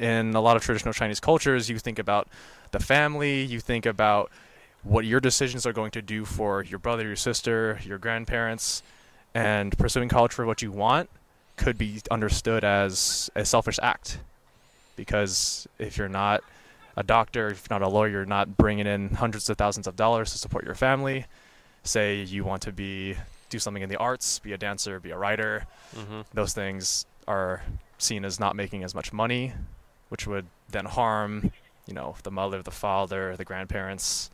in a lot of traditional Chinese cultures, you think about the family, you think about what your decisions are going to do for your brother, your sister, your grandparents, and pursuing college for what you want could be understood as a selfish act. Because if you're not a doctor, if you're not a lawyer, you're not bringing in hundreds of thousands of dollars to support your family. Say you want to be do something in the arts, be a dancer, be a writer. Mm-hmm. Those things are seen as not making as much money, which would then harm, you know, the mother, the father, the grandparents.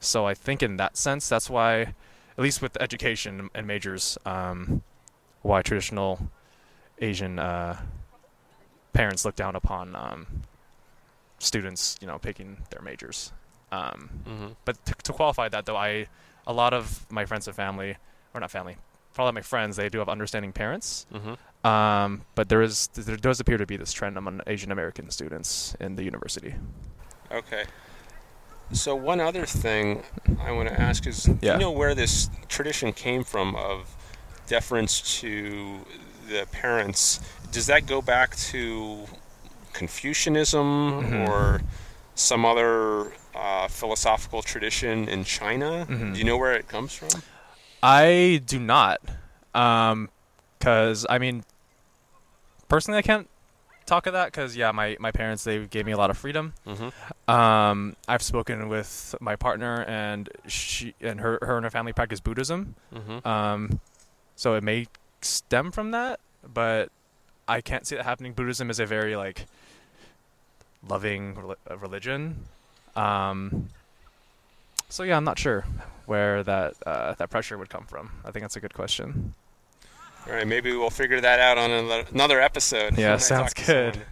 So I think in that sense, that's why, at least with education and majors, um, why traditional Asian uh, parents look down upon um, students, you know, picking their majors. Um, Mm-hmm. but to, to qualify that, though, I a lot of my friends and family, or not family, for a of my friends, they do have understanding parents. Mm-hmm. Um, but there is there does appear to be this trend among Asian American students in the university. Okay. So one other thing I want to ask is, do Yeah. you know where this tradition came from of deference to the parents? Does that go back to Confucianism Mhm. or some other uh, philosophical tradition in China? Mhm. Do you know where it comes from? I do not, because I mean, personally, I can't talk of that because yeah, my my parents they gave me a lot of freedom. Mm-hmm. Um, I've spoken with my partner, and she and her her and her family practice Buddhism. Mm-hmm. Um, so it may stem from that, but I can't see that happening. Buddhism is a very like loving reli- uh, religion. Um, so yeah, I'm not sure where that uh, that pressure would come from. I think that's a good question. All right, maybe we'll figure that out on another, another episode. Yeah, sounds good. someone.